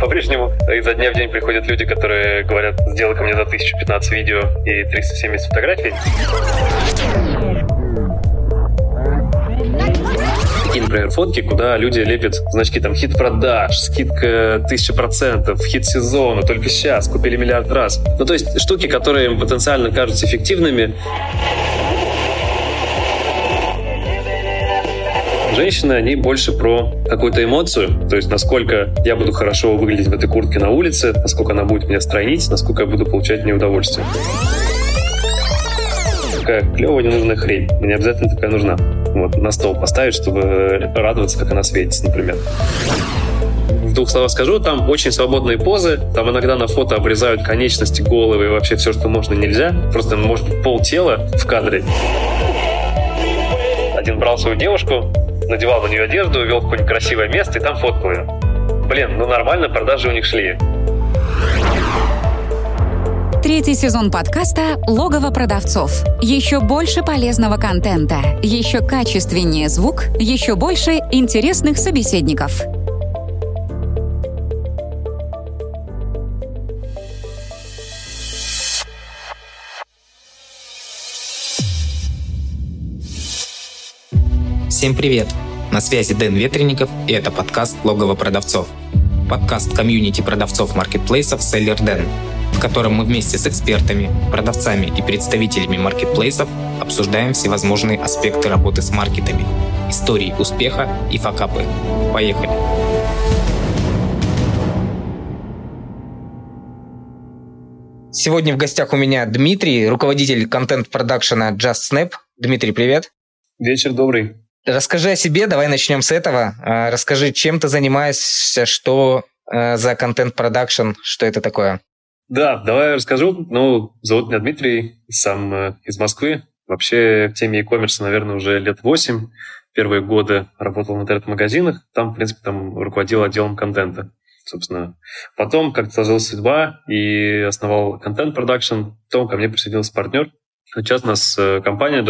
По-прежнему изо дня в день приходят люди, которые говорят, сделай ко мне за 1015 видео и 370 фотографий. Такие, например, фотки, куда люди лепят значки там хит продаж, скидка 1000%, хит сезона, только сейчас, купили миллиард раз. Ну, то есть штуки, которые потенциально кажутся эффективными, Женщины, они больше про какую-то эмоцию, то есть насколько я буду хорошо выглядеть в этой куртке на улице, насколько она будет меня стройнить, насколько я буду получать мне удовольствие. Такая клевая ненужная хрень. Мне обязательно такая нужна. Вот, на стол поставить, чтобы радоваться, как она светится, например в двух словах скажу, там очень свободные позы, там иногда на фото обрезают конечности, головы и вообще все, что можно, нельзя. Просто может пол тела в кадре. Один брал свою девушку, надевал на нее одежду, вел в какое-нибудь красивое место и там фоткал ее. Блин, ну нормально, продажи у них шли. Третий сезон подкаста «Логово продавцов». Еще больше полезного контента, еще качественнее звук, еще больше интересных собеседников. Всем привет! На связи Дэн Ветренников и это подкаст «Логово продавцов». Подкаст комьюнити продавцов маркетплейсов «Селлер Дэн», в котором мы вместе с экспертами, продавцами и представителями маркетплейсов обсуждаем всевозможные аспекты работы с маркетами, истории успеха и факапы. Поехали! Сегодня в гостях у меня Дмитрий, руководитель контент-продакшена Just Snap. Дмитрий, привет. Вечер добрый. Расскажи о себе, давай начнем с этого. А, расскажи, чем ты занимаешься, что э, за контент-продакшн, что это такое? Да, давай расскажу. Ну, зовут меня Дмитрий, сам э, из Москвы. Вообще в теме e-commerce, наверное, уже лет восемь. Первые годы работал в интернет-магазинах. Там, в принципе, там руководил отделом контента. Собственно, потом как-то сложилась судьба и основал контент-продакшн. Потом ко мне присоединился партнер. Сейчас у нас э, компания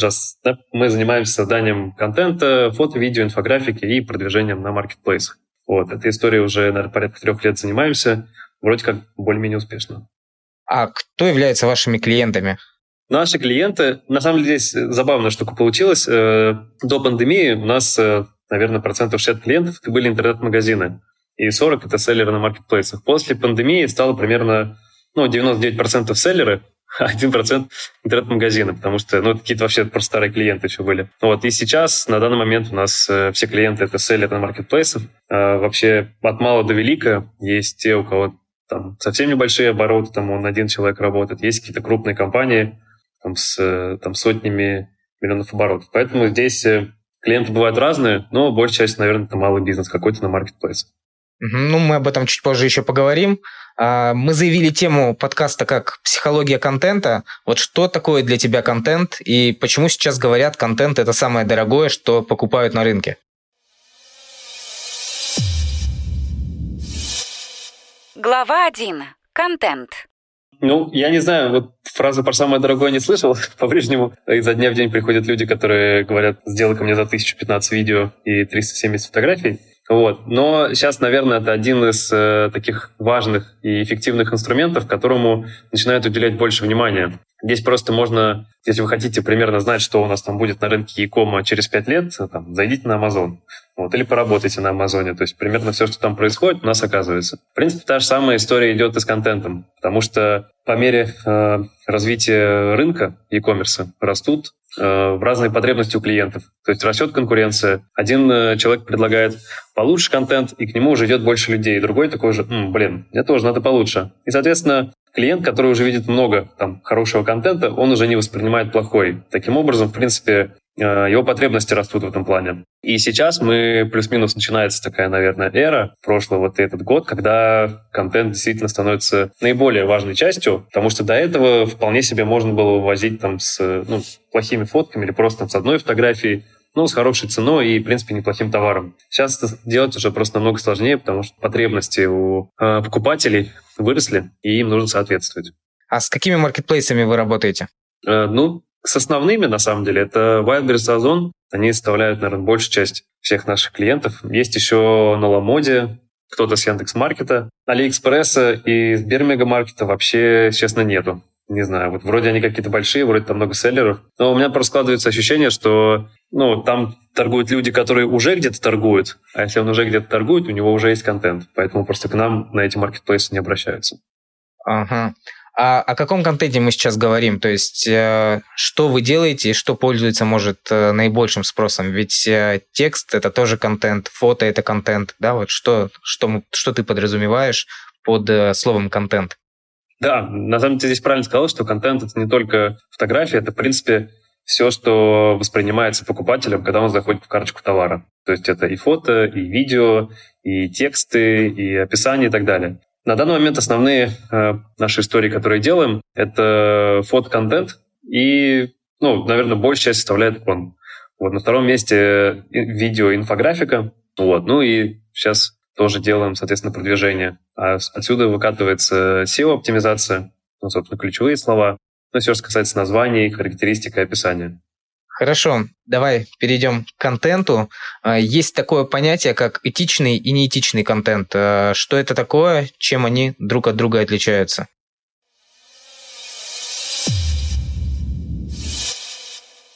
JustSnap. JustSnap мы занимаемся созданием контента, фото, видео, инфографики и продвижением на маркетплейсах. Вот, этой историей уже, наверное, порядка трех лет занимаемся, вроде как более-менее успешно. А кто является вашими клиентами? Наши клиенты, на самом деле здесь забавная штука получилась. Э, до пандемии у нас, э, наверное, процентов 60 клиентов это были интернет-магазины, и 40 это селлеры на маркетплейсах. После пандемии стало примерно ну, 99% селлеры, 1% интернет-магазина, потому что, ну, какие-то вообще просто старые клиенты еще были. Вот, и сейчас, на данный момент, у нас э, все клиенты — это селлеры на маркетплейсах. Э, вообще, от мала до велика есть те, у кого там совсем небольшие обороты, там он один человек работает, есть какие-то крупные компании там, с э, там, сотнями миллионов оборотов. Поэтому здесь э, клиенты бывают разные, но большая часть, наверное, это малый бизнес какой-то на маркетплейсе. Ну, мы об этом чуть позже еще поговорим. А, мы заявили тему подкаста как «Психология контента». Вот что такое для тебя контент и почему сейчас говорят, контент – это самое дорогое, что покупают на рынке? Глава 1. Контент. Ну, я не знаю, вот фразу про самое дорогое не слышал. По-прежнему изо дня в день приходят люди, которые говорят, сделай ко мне за 1015 видео и 370 фотографий. Вот. Но сейчас, наверное, это один из э, таких важных и эффективных инструментов, которому начинают уделять больше внимания. Здесь просто можно, если вы хотите примерно знать, что у нас там будет на рынке e через 5 лет, там, зайдите на Amazon. Вот, или поработайте на Амазоне. То есть примерно все, что там происходит, у нас оказывается. В принципе, та же самая история идет и с контентом. Потому что по мере э, развития рынка e-commerce растут Э, в разные потребности у клиентов. То есть растет конкуренция. Один э, человек предлагает получше контент, и к нему уже идет больше людей. Другой такой же, М, блин, мне тоже надо получше. И, соответственно, клиент, который уже видит много там, хорошего контента, он уже не воспринимает плохой. Таким образом, в принципе, Э, его потребности растут в этом плане. И сейчас мы плюс-минус начинается такая, наверное, эра прошлого вот этот год, когда контент действительно становится наиболее важной частью, потому что до этого вполне себе можно было вывозить там с ну, плохими фотками или просто там, с одной фотографией, ну, с хорошей ценой и, в принципе, неплохим товаром. Сейчас это делать уже просто намного сложнее, потому что потребности у э, покупателей выросли, и им нужно соответствовать. А с какими маркетплейсами вы работаете? Э, ну, с основными, на самом деле, это Wildberries Озон. Они составляют, наверное, большую часть всех наших клиентов. Есть еще на Ламоде, кто-то с Яндекс.Маркета. Алиэкспресса и Сбермегамаркета вообще, честно, нету. Не знаю, вот вроде они какие-то большие, вроде там много селлеров, но у меня просто складывается ощущение, что ну, там торгуют люди, которые уже где-то торгуют, а если он уже где-то торгует, у него уже есть контент, поэтому просто к нам на эти маркетплейсы не обращаются. Ага. А о каком контенте мы сейчас говорим? То есть, э, что вы делаете и что пользуется, может, э, наибольшим спросом? Ведь э, текст – это тоже контент, фото – это контент, да? Вот что, что, что ты подразумеваешь под словом «контент»? Да, на самом деле здесь правильно сказал, что контент – это не только фотография, это, в принципе, все, что воспринимается покупателем, когда он заходит в карточку товара. То есть это и фото, и видео, и тексты, и описание и так далее. На данный момент основные э, наши истории, которые делаем, это фото-контент и, ну, наверное, большая часть составляет он. Вот на втором месте видео-инфографика. Вот, ну и сейчас тоже делаем, соответственно, продвижение. А отсюда выкатывается SEO-оптимизация, ну, собственно, ключевые слова. Ну, все, что касается названий, характеристик и описания. Хорошо, давай перейдем к контенту. А, есть такое понятие, как этичный и неэтичный контент. А, что это такое, чем они друг от друга отличаются?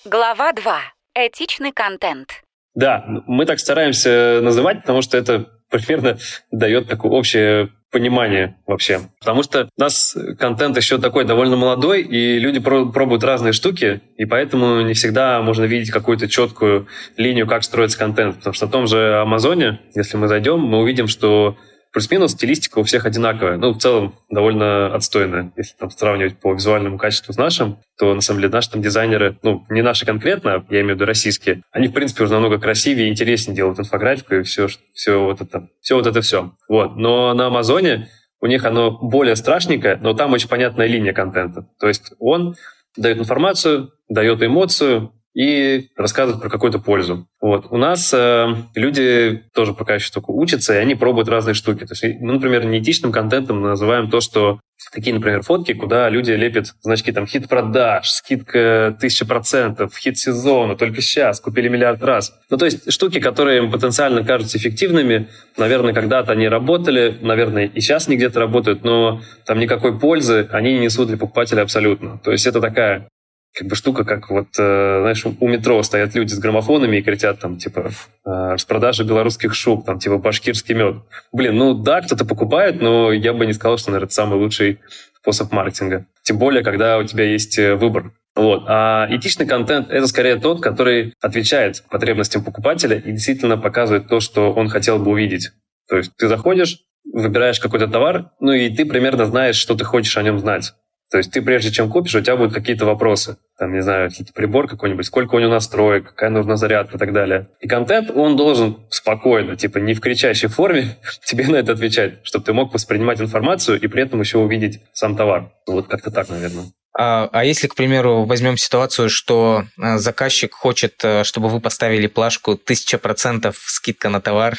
Глава 2. Этичный контент. Да, мы так стараемся называть, потому что это примерно дает такое общее понимание вообще. Потому что у нас контент еще такой довольно молодой, и люди пробуют разные штуки, и поэтому не всегда можно видеть какую-то четкую линию, как строится контент. Потому что в том же Амазоне, если мы зайдем, мы увидим, что плюс-минус стилистика у всех одинаковая. Ну, в целом, довольно отстойная. Если там сравнивать по визуальному качеству с нашим, то, на самом деле, наши там дизайнеры, ну, не наши конкретно, я имею в виду российские, они, в принципе, уже намного красивее и интереснее делают инфографику и все, все вот это, все вот это все. Вот. Но на Амазоне у них оно более страшненькое, но там очень понятная линия контента. То есть он дает информацию, дает эмоцию, и рассказывать про какую-то пользу. Вот. У нас э, люди тоже пока еще только учатся, и они пробуют разные штуки. То есть мы, например, неэтичным контентом называем то, что такие, например, фотки, куда люди лепят значки там хит продаж, скидка тысяча процентов, хит сезона, только сейчас, купили миллиард раз. Ну, то есть штуки, которые им потенциально кажутся эффективными, наверное, когда-то они работали, наверное, и сейчас они где-то работают, но там никакой пользы они не несут для покупателя абсолютно. То есть это такая как бы штука, как вот, э, знаешь, у метро стоят люди с граммофонами и кричат там, типа, э, распродажа белорусских шуб, там, типа, башкирский мед. Блин, ну да, кто-то покупает, но я бы не сказал, что, наверное, это самый лучший способ маркетинга. Тем более, когда у тебя есть э, выбор. Вот. А этичный контент — это скорее тот, который отвечает потребностям покупателя и действительно показывает то, что он хотел бы увидеть. То есть ты заходишь, выбираешь какой-то товар, ну и ты примерно знаешь, что ты хочешь о нем знать. То есть ты прежде чем купишь, у тебя будут какие-то вопросы. Там, не знаю, прибор какой-нибудь, сколько у него настроек, какая нужна зарядка и так далее. И контент, он должен спокойно, типа не в кричащей форме тебе на это отвечать, чтобы ты мог воспринимать информацию и при этом еще увидеть сам товар. Вот как-то так, наверное. А, а если, к примеру, возьмем ситуацию, что э, заказчик хочет, э, чтобы вы поставили плашку 1000% скидка на товар,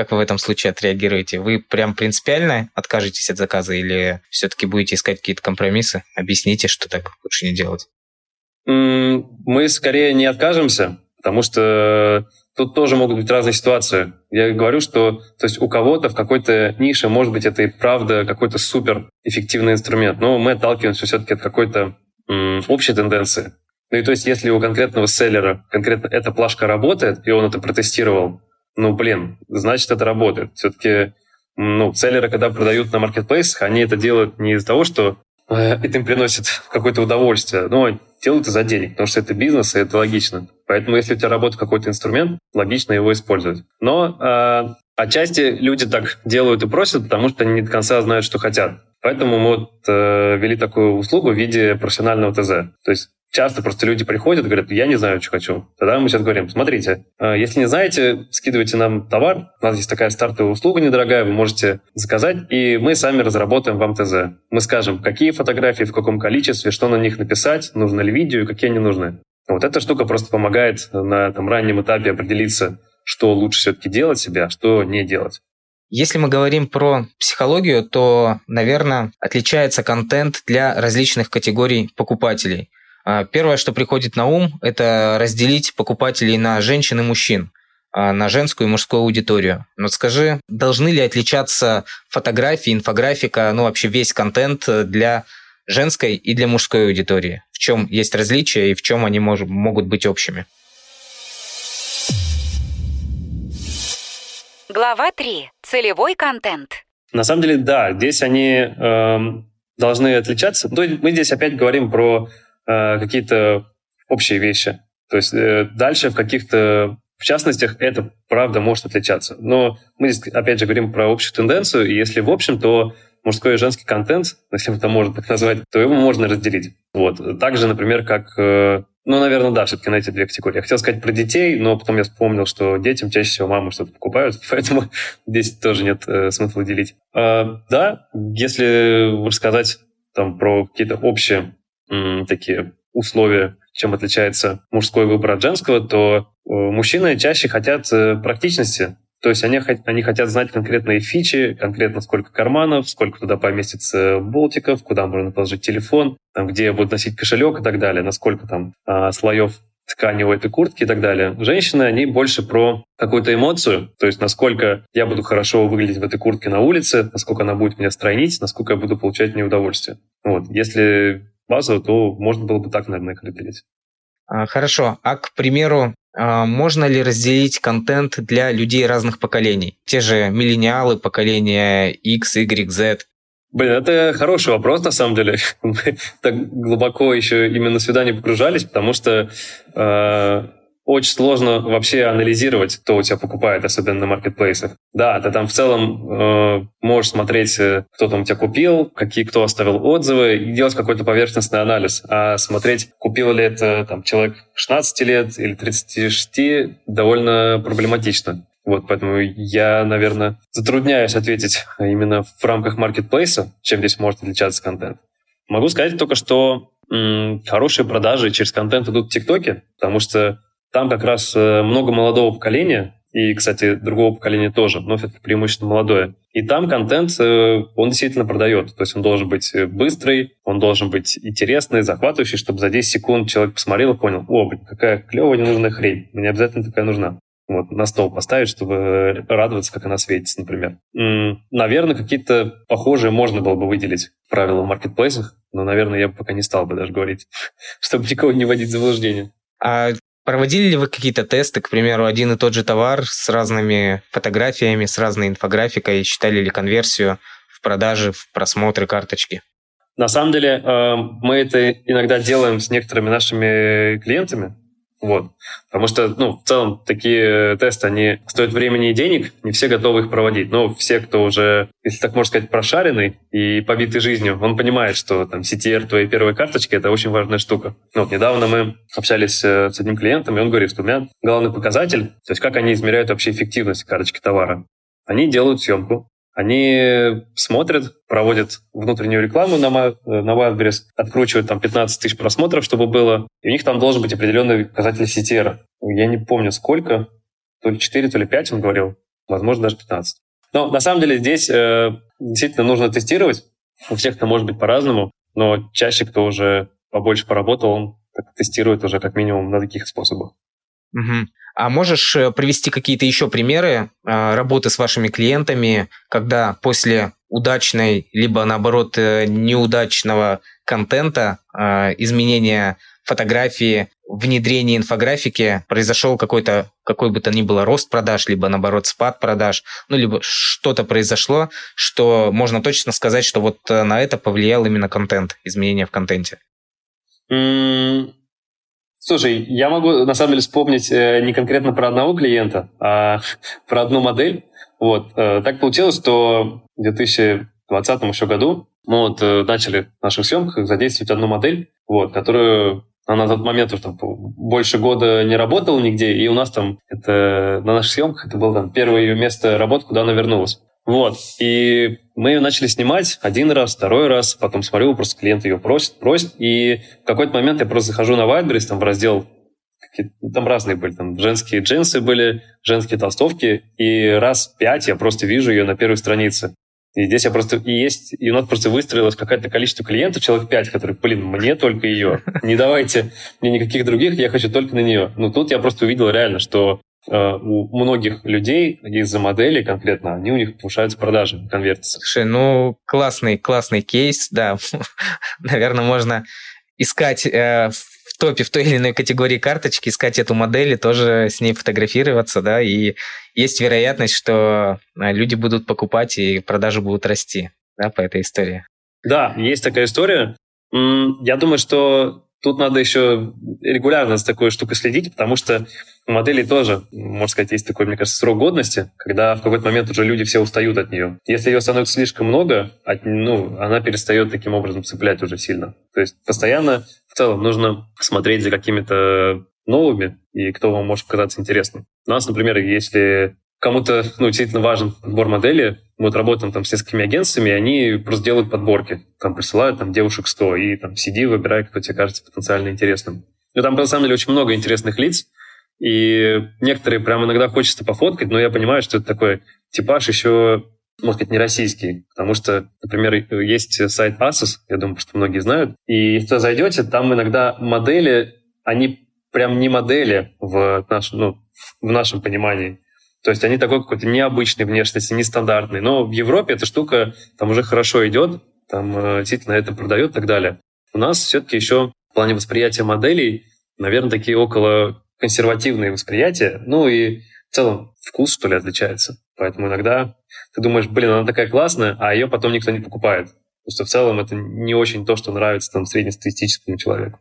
как вы в этом случае отреагируете? Вы прям принципиально откажетесь от заказа или все-таки будете искать какие-то компромиссы? Объясните, что так лучше не делать. Мы скорее не откажемся, потому что тут тоже могут быть разные ситуации. Я говорю, что то есть у кого-то в какой-то нише, может быть, это и правда какой-то супер эффективный инструмент, но мы отталкиваемся все-таки от какой-то общей тенденции. Ну и то есть если у конкретного селлера конкретно эта плашка работает, и он это протестировал, ну, блин, значит, это работает. Все-таки ну, селлеры, когда продают на маркетплейсах, они это делают не из-за того, что э, это им приносит какое-то удовольствие, но делают это за денег, потому что это бизнес, и это логично. Поэтому, если у тебя работает какой-то инструмент, логично его использовать. Но э, отчасти люди так делают и просят, потому что они не до конца знают, что хотят. Поэтому мы вот э, ввели такую услугу в виде профессионального ТЗ. То есть часто просто люди приходят и говорят, я не знаю, что хочу. Тогда мы сейчас говорим, смотрите, э, если не знаете, скидывайте нам товар, у нас есть такая стартовая услуга недорогая, вы можете заказать, и мы сами разработаем вам ТЗ. Мы скажем, какие фотографии, в каком количестве, что на них написать, нужно ли видео какие они нужны. Вот эта штука просто помогает на там, раннем этапе определиться, что лучше все-таки делать себя, а что не делать. Если мы говорим про психологию, то, наверное, отличается контент для различных категорий покупателей – а, первое, что приходит на ум, это разделить покупателей на женщин и мужчин. а, на женскую и мужскую аудиторию. Но скажи, должны ли отличаться фотографии, инфографика, ну вообще весь контент для женской и для мужской аудитории? В чем есть различия и в чем они мож- могут быть общими? Глава 3. Целевой контент. На самом деле, да, здесь они э, должны отличаться. Но мы здесь опять говорим про э, какие-то общие вещи. То есть э, дальше в каких-то в частностях это правда может отличаться. Но мы здесь, опять же, говорим про общую тенденцию, и если в общем, то мужской и женский контент, если это можно так назвать, то его можно разделить. Вот. Также, например, как э, ну, наверное, да, все-таки на эти две категории. Я хотел сказать про детей, но потом я вспомнил, что детям чаще всего мамы что-то покупают, поэтому здесь тоже нет э, смысла делить. А, да, если рассказать там про какие-то общие м, такие условия, чем отличается мужской выбор от женского, то э, мужчины чаще хотят э, практичности, то есть они, они хотят знать конкретные фичи, конкретно сколько карманов, сколько туда поместится болтиков, куда можно положить телефон, там, где будет носить кошелек и так далее, насколько там а, слоев ткани у этой куртки и так далее. Женщины, они больше про какую-то эмоцию, то есть насколько я буду хорошо выглядеть в этой куртке на улице, насколько она будет меня стройнить, насколько я буду получать мне удовольствие. Вот. Если базово, то можно было бы так, наверное, их разделить. А, хорошо. А, к примеру, можно ли разделить контент для людей разных поколений? Те же миллениалы, поколения X, Y, Z. Блин, это хороший вопрос, на самом деле. Мы так глубоко еще именно сюда не погружались, потому что э, очень сложно вообще анализировать, кто у тебя покупает, особенно на маркетплейсах. Да, ты там в целом э, можешь смотреть, э, кто там тебя купил, какие кто оставил отзывы, и делать какой-то поверхностный анализ. А смотреть, купил ли это там, человек 16 лет или 36, довольно проблематично. Вот, поэтому я, наверное, затрудняюсь ответить именно в рамках маркетплейса, чем здесь может отличаться контент. Могу сказать только, что м- хорошие продажи через контент идут в ТикТоке, потому что там как раз э, много молодого поколения, и, кстати, другого поколения тоже, но все-таки преимущественно молодое. И там контент, э, он действительно продает. То есть он должен быть э, быстрый, он должен быть интересный, захватывающий, чтобы за 10 секунд человек посмотрел и понял, о, блин, какая клевая ненужная хрень, мне обязательно такая нужна. Вот, на стол поставить, чтобы радоваться, как она светится, например. Наверное, какие-то похожие можно было бы выделить правила в маркетплейсах, но, наверное, я пока не стал бы даже говорить, чтобы никого не вводить в заблуждение. А Проводили ли вы какие-то тесты, к примеру, один и тот же товар с разными фотографиями, с разной инфографикой, считали ли конверсию в продаже, в просмотры карточки? На самом деле э, мы это иногда делаем с некоторыми нашими клиентами, вот. Потому что, ну, в целом, такие тесты, они стоят времени и денег, не все готовы их проводить. Но все, кто уже, если так можно сказать, прошаренный и побитый жизнью, он понимает, что там CTR твоей первой карточки — это очень важная штука. Ну, вот недавно мы общались э, с одним клиентом, и он говорит, что у меня главный показатель, то есть как они измеряют вообще эффективность карточки товара. Они делают съемку, они смотрят, проводят внутреннюю рекламу на, на Wildberries, откручивают там 15 тысяч просмотров, чтобы было, и у них там должен быть определенный показатель CTR. Я не помню сколько, то ли 4, то ли 5 он говорил, возможно, даже 15. Но на самом деле здесь э, действительно нужно тестировать. У всех это может быть по-разному, но чаще, кто уже побольше поработал, он тестирует уже как минимум на таких способах. Угу. А можешь э, привести какие-то еще примеры э, работы с вашими клиентами, когда после удачной, либо наоборот э, неудачного контента, изменения фотографии, внедрения инфографики, произошел какой-то, какой бы то ни было рост продаж, либо наоборот спад продаж, ну, либо что-то произошло, что можно точно сказать, что вот на это повлиял именно контент, изменения в контенте? Слушай, я могу на самом деле вспомнить э, не конкретно про одного клиента, а про одну модель. Вот. Э, так получилось, что в 2020 еще году мы вот э, начали в наших съемках задействовать одну модель, вот, которую она на тот момент уже там, больше года не работала нигде, и у нас там это на наших съемках это было там первое ее место работы, куда она вернулась. Вот. И мы ее начали снимать один раз, второй раз, потом смотрю, просто клиент ее просит, просит, и в какой-то момент я просто захожу на Wildberries, там в раздел, ну, там разные были, там женские джинсы были, женские толстовки, и раз пять я просто вижу ее на первой странице. И здесь я просто и есть, и у нас просто выстроилось какое-то количество клиентов, человек пять, которые, блин, мне только ее. Не давайте мне никаких других, я хочу только на нее. Ну, тут я просто увидел реально, что у многих людей из-за моделей конкретно, они у них повышаются продажи, конвертятся. Слушай, ну классный, классный кейс, да. Наверное, можно искать э, в топе в той или иной категории карточки, искать эту модель и тоже с ней фотографироваться, да, и есть вероятность, что э, люди будут покупать и продажи будут расти, да, по этой истории. Да, есть такая история. Я думаю, что Тут надо еще регулярно за такой штукой следить, потому что у моделей тоже, можно сказать, есть такой, мне кажется, срок годности, когда в какой-то момент уже люди все устают от нее. Если ее становится слишком много, от, ну, она перестает таким образом цеплять уже сильно. То есть постоянно в целом нужно смотреть за какими-то новыми, и кто вам может показаться интересным. У нас, например, если кому-то ну, действительно важен подбор модели, мы вот работаем там с несколькими агентствами, и они просто делают подборки. Там присылают там девушек 100, и там сиди, выбирай, кто тебе кажется потенциально интересным. Но там, на самом деле, очень много интересных лиц, и некоторые прям иногда хочется пофоткать, но я понимаю, что это такой типаж еще, может быть, не российский. Потому что, например, есть сайт Asus, я думаю, что многие знают. И если вы зайдете, там иногда модели, они прям не модели в, наш, ну, в нашем понимании. То есть они такой какой-то необычной внешности, нестандартный. Но в Европе эта штука там уже хорошо идет, там э, действительно это продает и так далее. У нас все-таки еще в плане восприятия моделей, наверное, такие около консервативные восприятия. Ну и в целом вкус, что ли, отличается. Поэтому иногда ты думаешь, блин, она такая классная, а ее потом никто не покупает. Потому что в целом это не очень то, что нравится там среднестатистическому человеку.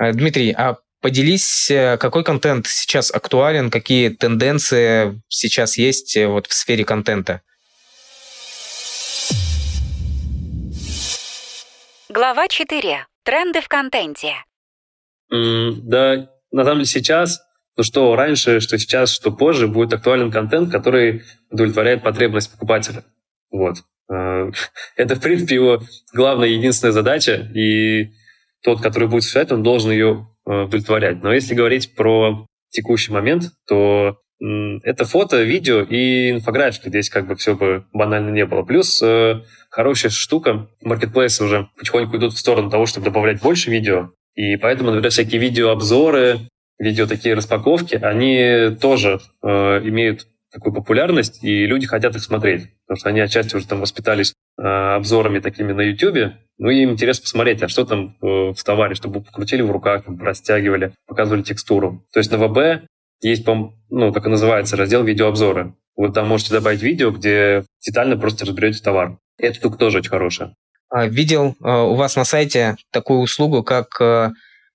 Э, Дмитрий, а Поделись, э, какой контент сейчас актуален, какие тенденции сейчас есть э, вот в сфере контента. Глава 4. Тренды в контенте. Mm, да, на самом деле сейчас, ну что раньше, что сейчас, что позже, будет актуален контент, который удовлетворяет потребность покупателя. Вот. Э, это, в принципе, его главная, единственная задача, и тот, который будет осуществлять, он должен ее удовлетворять. Но если говорить про текущий момент, то это фото, видео и инфографика. Здесь как бы все бы банально не было. Плюс э, хорошая штука, маркетплейсы уже потихоньку идут в сторону того, чтобы добавлять больше видео. И поэтому, например, всякие видеообзоры, видео такие распаковки, они тоже э, имеют такую популярность, и люди хотят их смотреть, потому что они отчасти уже там воспитались э, обзорами такими на YouTube, ну и им интересно посмотреть, а что там э, в товаре, чтобы покрутили в руках, там, растягивали, показывали текстуру. То есть на ВБ есть, ну, так и называется, раздел видеообзоры. Вы там можете добавить видео, где детально просто разберете товар. И эта штука тоже очень хорошая. А, видел э, у вас на сайте такую услугу, как э,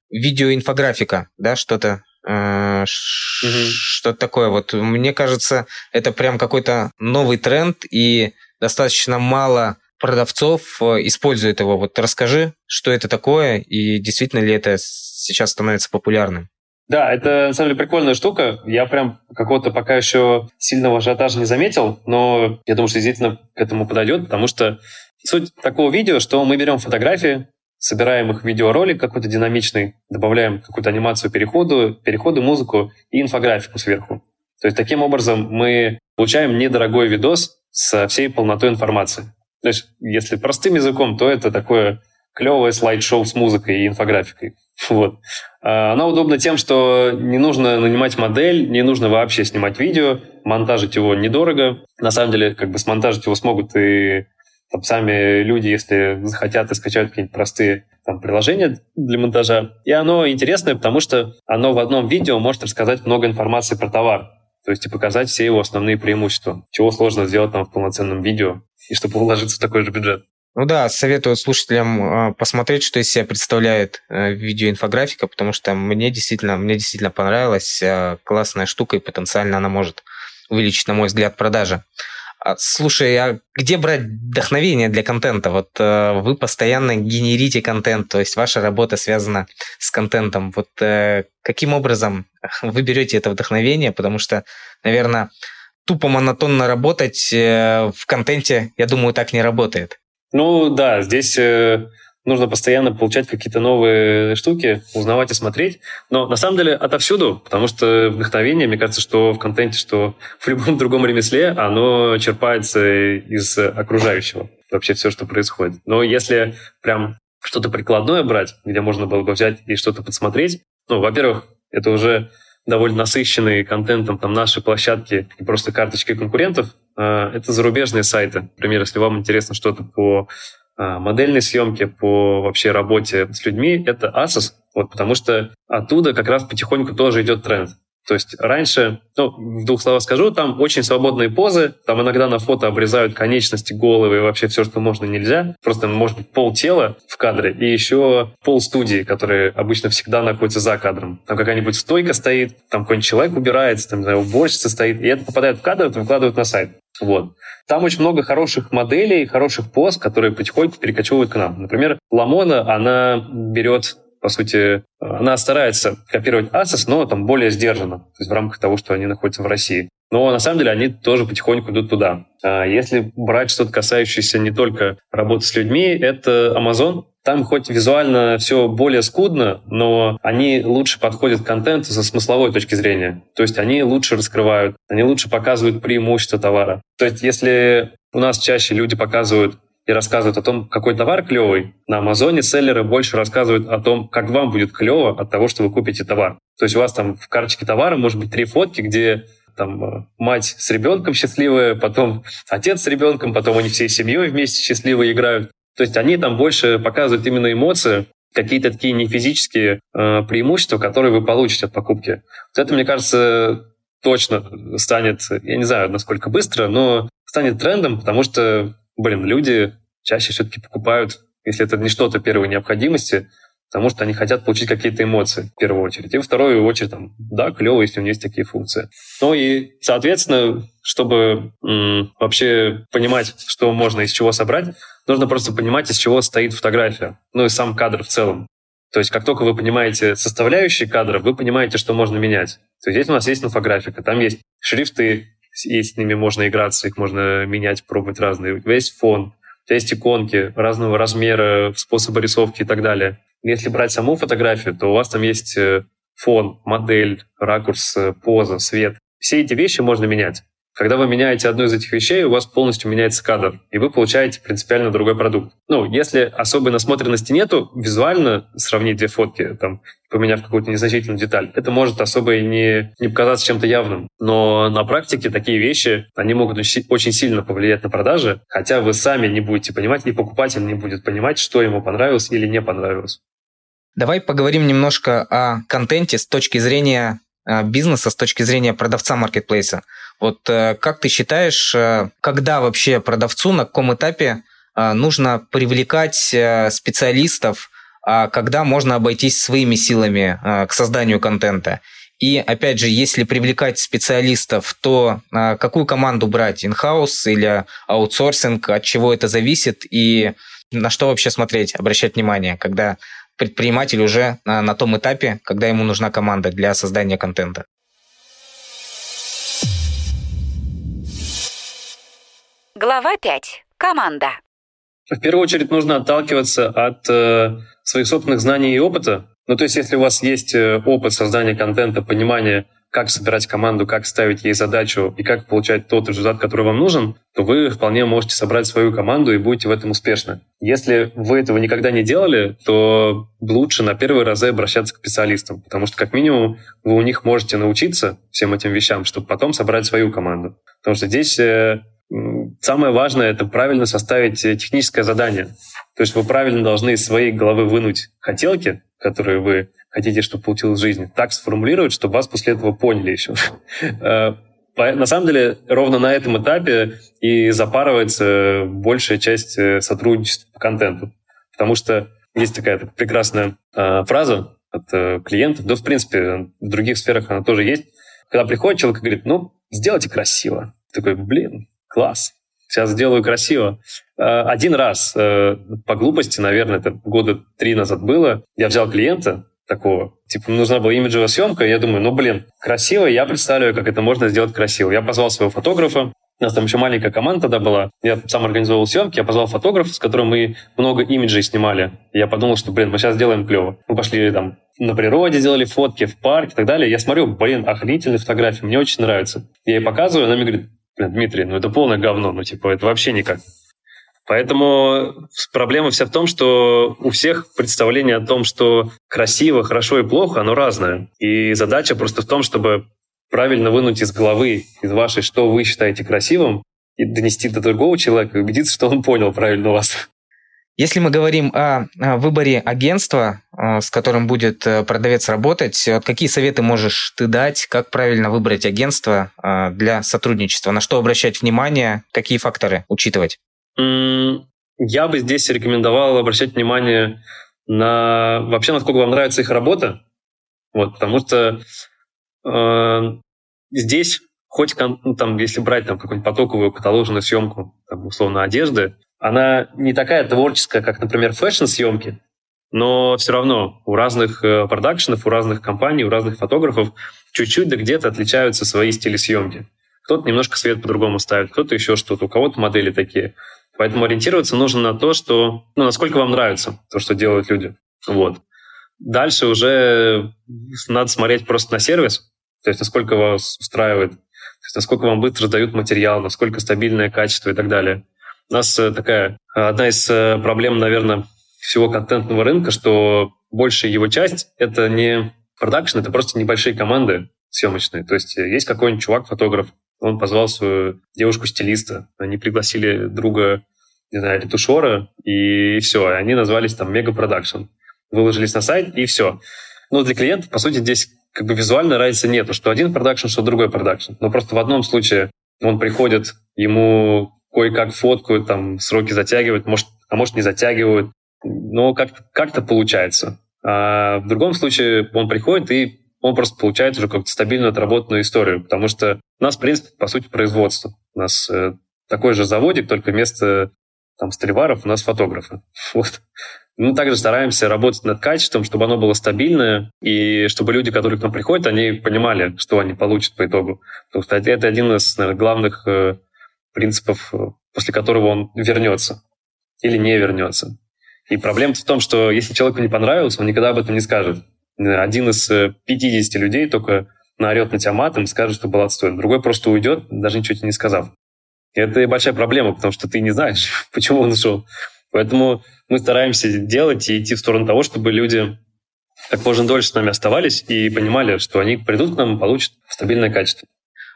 видеоинфографика, да, что-то угу. что-то такое. Вот мне кажется, это прям какой-то новый тренд, и достаточно мало продавцов э, используют его. Вот расскажи, что это такое, и действительно ли это сейчас становится популярным. Да, это на самом деле прикольная штука. Я прям какого-то пока еще сильного ажиотажа не заметил, но я думаю, что действительно к этому подойдет, потому что суть такого видео, что мы берем фотографии, собираем их в видеоролик какой-то динамичный, добавляем какую-то анимацию переходу, переходы, музыку и инфографику сверху. То есть таким образом мы получаем недорогой видос со всей полнотой информации. То есть если простым языком, то это такое клевое слайд-шоу с музыкой и инфографикой. Вот. А, Она удобна тем, что не нужно нанимать модель, не нужно вообще снимать видео, монтажить его недорого. На самом деле, как бы смонтажить его смогут и там сами люди, если захотят и скачают какие-нибудь простые там, приложения для монтажа. И оно интересное, потому что оно в одном видео может рассказать много информации про товар. То есть и показать все его основные преимущества. Чего сложно сделать там в полноценном видео, и чтобы уложиться в такой же бюджет. Ну да, советую слушателям э, посмотреть, что из себя представляет э, видеоинфографика, потому что мне действительно, мне действительно понравилась э, классная штука, и потенциально она может увеличить, на мой взгляд, продажи. А, слушай, а где брать вдохновение для контента? Вот э, вы постоянно генерите контент, то есть ваша работа связана с контентом. Вот э, каким образом вы берете это вдохновение? Потому что, наверное, тупо монотонно работать э, в контенте, я думаю, так не работает. Ну да, здесь э, нужно постоянно получать какие-то новые штуки, узнавать и смотреть. Но на самом деле отовсюду, потому что вдохновение, мне кажется, что в контенте, что в любом другом ремесле, оно черпается из окружающего. Вообще все, что происходит. Но если прям что-то прикладное брать, где можно было бы взять и что-то подсмотреть, ну, во-первых, это уже довольно насыщенные контентом там наши площадки и просто карточки конкурентов, это зарубежные сайты. Например, если вам интересно что-то по модельной съемке, по вообще работе с людьми, это Asos, вот, потому что оттуда как раз потихоньку тоже идет тренд. То есть раньше, ну, в двух словах скажу, там очень свободные позы, там иногда на фото обрезают конечности, головы и вообще все, что можно, нельзя. Просто может быть пол тела в кадре и еще пол студии, которые обычно всегда находятся за кадром. Там какая-нибудь стойка стоит, там какой-нибудь человек убирается, там, не знаю, уборщица стоит, и это попадает в кадр, это выкладывают на сайт. Вот. Там очень много хороших моделей, хороших поз, которые потихоньку перекочевывают к нам. Например, Ламона, она берет по сути, она старается копировать Asus, но там более сдержанно, то есть в рамках того, что они находятся в России. Но на самом деле они тоже потихоньку идут туда. А если брать что-то касающееся не только работы с людьми, это Amazon. Там хоть визуально все более скудно, но они лучше подходят к контенту со смысловой точки зрения. То есть они лучше раскрывают, они лучше показывают преимущества товара. То есть если у нас чаще люди показывают и рассказывают о том, какой товар клевый, на Амазоне селлеры больше рассказывают о том, как вам будет клево от того, что вы купите товар. То есть у вас там в карточке товара может быть три фотки, где там э, мать с ребенком счастливая, потом отец с ребенком, потом они всей семьей вместе счастливо играют. То есть они там больше показывают именно эмоции, какие-то такие не физические э, преимущества, которые вы получите от покупки. Вот это, мне кажется, точно станет, я не знаю, насколько быстро, но станет трендом, потому что блин, люди чаще все-таки покупают, если это не что-то первой необходимости, потому что они хотят получить какие-то эмоции в первую очередь. И в вторую очередь, там, да, клево, если у него есть такие функции. Ну и, соответственно, чтобы м, вообще понимать, что можно из чего собрать, нужно просто понимать, из чего стоит фотография, ну и сам кадр в целом. То есть как только вы понимаете составляющие кадра, вы понимаете, что можно менять. То есть здесь у нас есть инфографика, там есть шрифты, и с ними можно играться, их можно менять, пробовать разные. Есть фон, есть иконки разного размера, способа рисовки и так далее. Если брать саму фотографию, то у вас там есть э, фон, модель, ракурс, э, поза, свет. Все эти вещи можно менять. Когда вы меняете одну из этих вещей, у вас полностью меняется кадр, и вы получаете принципиально другой продукт. Ну, если особой насмотренности нету, визуально сравнить две фотки, там, поменяв какую-то незначительную деталь, это может особо и не, не показаться чем-то явным. Но на практике такие вещи, они могут очень сильно повлиять на продажи, хотя вы сами не будете понимать, и покупатель не будет понимать, что ему понравилось или не понравилось. Давай поговорим немножко о контенте с точки зрения а, бизнеса, с точки зрения продавца маркетплейса. Вот э, как ты считаешь, э, когда вообще продавцу, на каком этапе э, нужно привлекать специалистов, а когда можно обойтись своими силами к созданию контента? И опять же, если привлекать специалистов, то какую команду брать? Инхаус или аутсорсинг? От чего это зависит? И на что вообще смотреть, обращать внимание, когда предприниматель уже на том этапе, когда ему нужна команда для создания контента? Глава 5. Команда. В первую очередь нужно отталкиваться от э, своих собственных знаний и опыта. Ну, то есть, если у вас есть э, опыт создания контента, понимание, как собирать команду, как ставить ей задачу и как получать тот результат, который вам нужен, то вы вполне можете собрать свою команду и будете в этом успешны. Если вы этого никогда не делали, то лучше на первые разы обращаться к специалистам, потому что как минимум вы у них можете научиться всем этим вещам, чтобы потом собрать свою команду. Потому что здесь э, Самое важное — это правильно составить э, техническое задание. То есть вы правильно должны из своей головы вынуть хотелки, которые вы хотите, чтобы получилось в жизни, так сформулировать, чтобы вас после этого поняли еще. Э, на самом деле, ровно на этом этапе и запарывается большая часть э, сотрудничества по контенту. Потому что есть такая прекрасная фраза от клиентов, да, в принципе, в других сферах она тоже есть, когда приходит человек и говорит, ну, сделайте красиво. Такой, блин, класс, сейчас сделаю красиво. Э, один раз э, по глупости, наверное, это года три назад было, я взял клиента такого, типа, нужна была имиджевая съемка, и я думаю, ну, блин, красиво, я представляю, как это можно сделать красиво. Я позвал своего фотографа, у нас там еще маленькая команда тогда была. Я сам организовал съемки, я позвал фотографа, с которым мы много имиджей снимали. Я подумал, что, блин, мы сейчас сделаем клево. Мы пошли там на природе, сделали фотки в парке и так далее. Я смотрю, блин, охренительные фотографии, мне очень нравится. Я ей показываю, она мне говорит, блин, Дмитрий, ну это полное говно, ну типа это вообще никак. Поэтому проблема вся в том, что у всех представление о том, что красиво, хорошо и плохо, оно разное. И задача просто в том, чтобы правильно вынуть из головы, из вашей, что вы считаете красивым, и донести до другого человека и убедиться, что он понял правильно вас. Если мы говорим о, выборе агентства, э, с которым будет э, продавец работать, вот какие советы можешь ты дать, как правильно выбрать агентство э, для сотрудничества, на что обращать внимание, какие факторы учитывать? Я бы здесь рекомендовал обращать внимание на вообще, насколько вам нравится их работа, вот, потому что э, здесь хоть ну, там, если брать там какую-нибудь потоковую каталожную съемку, там, условно, одежды, она не такая творческая, как, например, фэшн-съемки, но все равно у разных э, продакшенов, у разных компаний, у разных фотографов чуть-чуть да где-то отличаются свои стили съемки. Кто-то немножко свет по-другому ставит, кто-то еще что-то, у кого-то модели такие. Поэтому ориентироваться нужно на то, что, ну, насколько вам нравится то, что делают люди. Вот. Дальше уже надо смотреть просто на сервис, то есть насколько вас устраивает, то есть насколько вам быстро дают материал, насколько стабильное качество и так далее. У нас э, такая одна из э, проблем, наверное, всего контентного рынка, что большая его часть — это не продакшн, это просто небольшие команды съемочные. То есть есть какой-нибудь чувак-фотограф, он позвал свою девушку-стилиста, они пригласили друга, не знаю, ретушера, и все, они назвались там Мега Продакшн. Выложились на сайт, и все. Но для клиента, по сути, здесь как бы визуально разницы нету, что один продакшн, что другой продакшн. Но просто в одном случае он приходит, ему кое-как фоткают, там сроки затягивают, может, а может не затягивают, но как-то как получается. А в другом случае он приходит и он просто получает уже как-то стабильно отработанную историю, потому что у нас, в принципе, по сути, производство. У нас э, такой же заводик, только вместо там, столеваров у нас фотографы. Вот. Мы также стараемся работать над качеством, чтобы оно было стабильное, и чтобы люди, которые к нам приходят, они понимали, что они получат по итогу. Потому что это один из наверное, главных э, принципов, э, после которого он вернется или не вернется. И проблема в том, что если человеку не понравилось, он никогда об этом не скажет. Один из 50 э, людей только наорет на тебя матом, скажет, что был отстой. Другой просто уйдет, даже ничего тебе не сказав. И это большая проблема, потому что ты не знаешь, почему он ушел. Поэтому мы стараемся делать и идти в сторону того, чтобы люди как можно дольше с нами оставались и понимали, что они придут к нам и получат стабильное качество.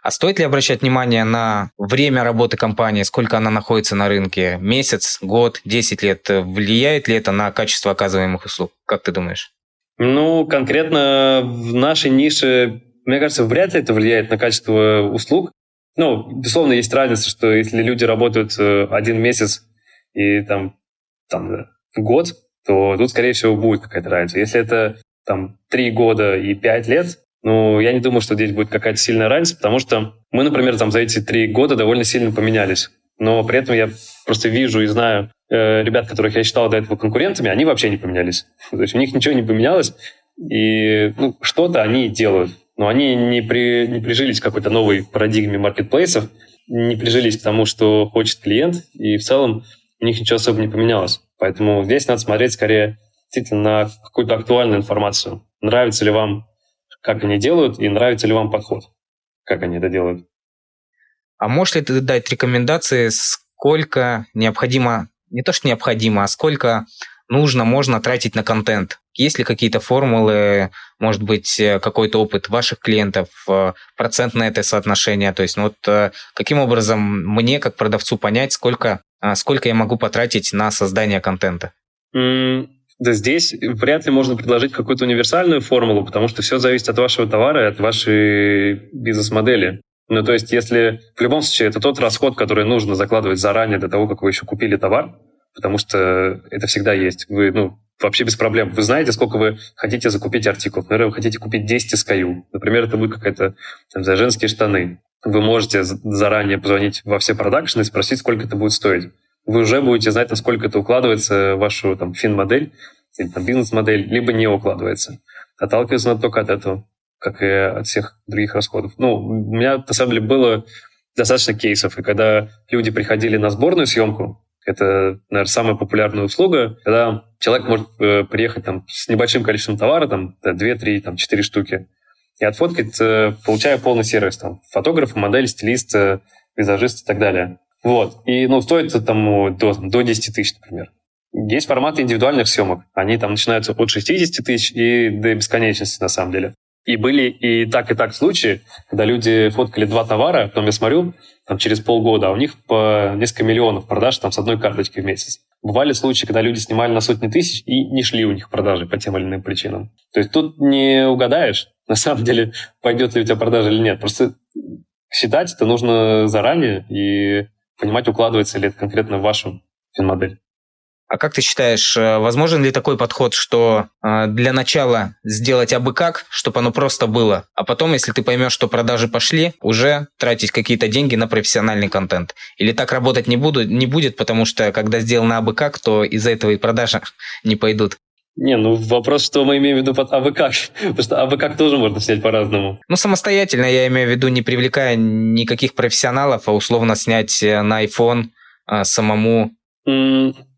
А стоит ли обращать внимание на время работы компании, сколько она находится на рынке? Месяц, год, 10 лет? Влияет ли это на качество оказываемых услуг? Как ты думаешь? Ну, конкретно в нашей нише, мне кажется, вряд ли это влияет на качество услуг. Ну, безусловно, есть разница, что если люди работают э, один месяц и там, там год, то тут, скорее всего, будет какая-то разница. Если это там три года и пять лет, ну, я не думаю, что здесь будет какая-то сильная разница, потому что мы, например, там за эти три года довольно сильно поменялись. Но при этом я просто вижу и знаю э, ребят, которых я считал до этого конкурентами, они вообще не поменялись. То есть у них ничего не поменялось, и ну, что-то они делают. Но они не, при, не прижились к какой-то новой парадигме маркетплейсов, не прижились к тому, что хочет клиент, и в целом у них ничего особо не поменялось. Поэтому здесь надо смотреть скорее действительно на какую-то актуальную информацию. Нравится ли вам, как они делают, и нравится ли вам подход, как они это делают. А можешь ли ты дать рекомендации, сколько необходимо, не то что необходимо, а сколько нужно, можно тратить на контент? Есть ли какие-то формулы, может быть, э, какой-то опыт ваших клиентов, э, процентное это соотношение? То есть, ну вот э, каким образом мне, как продавцу, понять, сколько, сколько я могу потратить на создание контента? Mm, да здесь вряд ли можно предложить какую-то универсальную формулу, потому что все зависит от вашего товара и от вашей бизнес-модели. Ну, то есть, если в любом случае это тот расход, который нужно закладывать заранее до того, как вы еще купили товар, потому что это всегда есть. Вы, ну, вообще без проблем. Вы знаете, сколько вы хотите закупить артикул. Например, вы хотите купить 10 SKU. Например, это будет какая-то, там, за женские штаны. Вы можете заранее позвонить во все продакшны и спросить, сколько это будет стоить. Вы уже будете знать, насколько это укладывается в вашу там, фин-модель или там, бизнес-модель, либо не укладывается. Отталкиваться надо только от этого как и от всех других расходов. Ну, у меня, на самом деле, было достаточно кейсов, и когда люди приходили на сборную съемку, это, наверное, самая популярная услуга, когда человек может э, приехать там, с небольшим количеством товара, там, 2, 3, там, 4 штуки, и отфоткать, э, получая полный сервис, там, фотограф, модель, стилист, э, визажист и так далее. Вот. И, ну, стоит это там до, до 10 тысяч, например. Есть форматы индивидуальных съемок. Они там начинаются от 60 тысяч и до бесконечности, на самом деле. И были и так, и так случаи, когда люди фоткали два товара, потом я смотрю, там через полгода, а у них по несколько миллионов продаж там с одной карточки в месяц. Бывали случаи, когда люди снимали на сотни тысяч и не шли у них продажи по тем или иным причинам. То есть тут не угадаешь, на самом деле, пойдет ли у тебя продажа или нет. Просто считать это нужно заранее и понимать, укладывается ли это конкретно в вашу финмодель. А как ты считаешь, э, возможен ли такой подход, что э, для начала сделать абы как, чтобы оно просто было, а потом, если ты поймешь, что продажи пошли, уже тратить какие-то деньги на профессиональный контент? Или так работать не, буду, не будет, потому что когда сделано абы как, то из-за этого и продажи не пойдут? Не, ну вопрос, что мы имеем в виду под АВ как. Потому что АВ как тоже можно снять по-разному. Ну, самостоятельно я имею в виду, не привлекая никаких профессионалов, а условно снять э, на iPhone а, самому.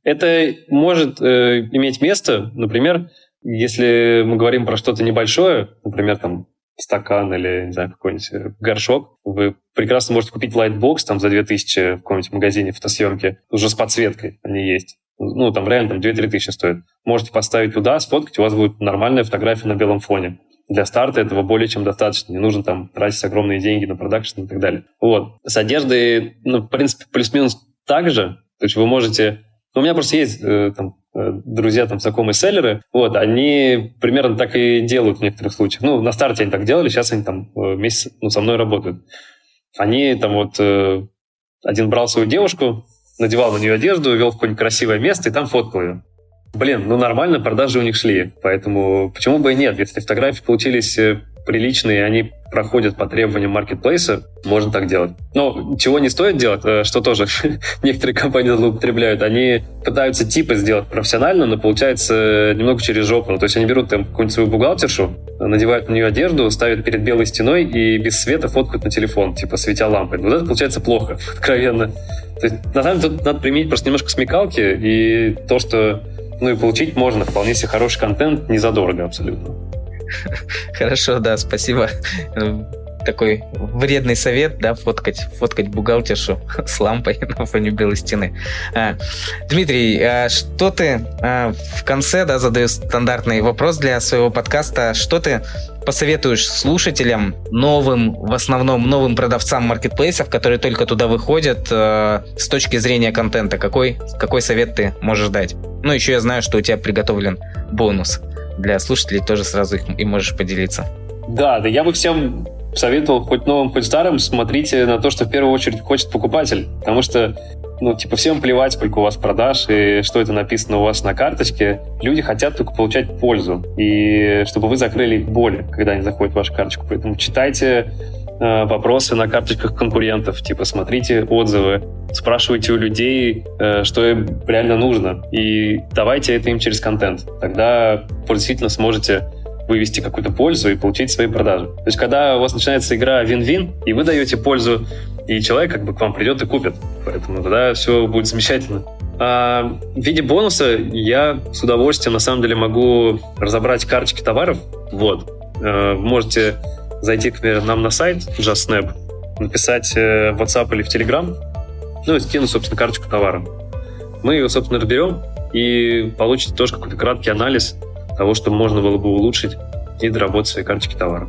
Это может э, иметь место, например, если мы говорим про что-то небольшое, например, там стакан или, не знаю, какой-нибудь э, горшок, вы прекрасно можете купить лайтбокс там за 2000 в каком-нибудь магазине фотосъемки, уже с подсветкой они есть. Ну, там реально там 2-3 тысячи стоит. Можете поставить туда, сфоткать, у вас будет нормальная фотография на белом фоне. Для старта этого более чем достаточно. Не нужно там тратить огромные деньги на продакшн и так далее. Вот. С одеждой, ну, в принципе, плюс-минус так же. То есть вы можете у меня просто есть э, там, э, друзья, там, знакомые селлеры, вот, они примерно так и делают в некоторых случаях. Ну, на старте они так делали, сейчас они там э, месяц ну, со мной работают. Они там вот... Один брал свою девушку, надевал на нее одежду, вел в какое-нибудь красивое место и там фоткал ее. Блин, ну нормально, продажи у них шли. Поэтому почему бы и нет? Если фотографии получились приличные, они проходят по требованиям маркетплейса, можно так делать. Но чего не стоит делать, э, что тоже некоторые компании злоупотребляют, они пытаются типа сделать профессионально, но получается немного через жопу. То есть они берут там какую-нибудь свою бухгалтершу, надевают на нее одежду, ставят перед белой стеной и без света фоткают на телефон, типа светя лампой. Вот это получается плохо, откровенно. То есть, на самом деле, тут надо применить просто немножко смекалки и то, что ну и получить можно вполне себе хороший контент незадорого абсолютно. Хорошо, да, спасибо. Такой вредный совет, да, фоткать, фоткать бухгалтершу с лампой на фоне белой стены. А, Дмитрий, а что ты а, в конце, да, задаю стандартный вопрос для своего подкаста, что ты посоветуешь слушателям, новым, в основном новым продавцам маркетплейсов, которые только туда выходят, с точки зрения контента? Какой, какой совет ты можешь дать? Ну, еще я знаю, что у тебя приготовлен бонус для слушателей тоже сразу их и можешь поделиться. Да, да я бы всем советовал, хоть новым, хоть старым, смотрите на то, что в первую очередь хочет покупатель. Потому что, ну, типа, всем плевать, сколько у вас продаж и что это написано у вас на карточке. Люди хотят только получать пользу. И чтобы вы закрыли их боли, когда они заходят в вашу карточку. Поэтому читайте Э, вопросы на карточках конкурентов, типа смотрите отзывы, спрашивайте у людей, э, что им реально нужно, и давайте это им через контент. Тогда вы действительно сможете вывести какую-то пользу и получить свои продажи. То есть, когда у вас начинается игра вин-вин, и вы даете пользу, и человек как бы к вам придет и купит. Поэтому тогда все будет замечательно. А в виде бонуса я с удовольствием на самом деле могу разобрать карточки товаров. Вот. Э, можете зайти, к нам на сайт JustSnap, написать э, в WhatsApp или в Telegram, ну и скинуть, собственно, карточку товара. Мы ее, собственно, разберем и получите тоже какой-то краткий анализ того, что можно было бы улучшить и доработать свои карточки товара.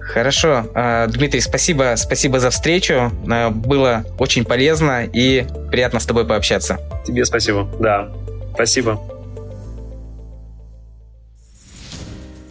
Хорошо. А, Дмитрий, спасибо, спасибо за встречу. А, было очень полезно и приятно с тобой пообщаться. Тебе спасибо. Да, спасибо.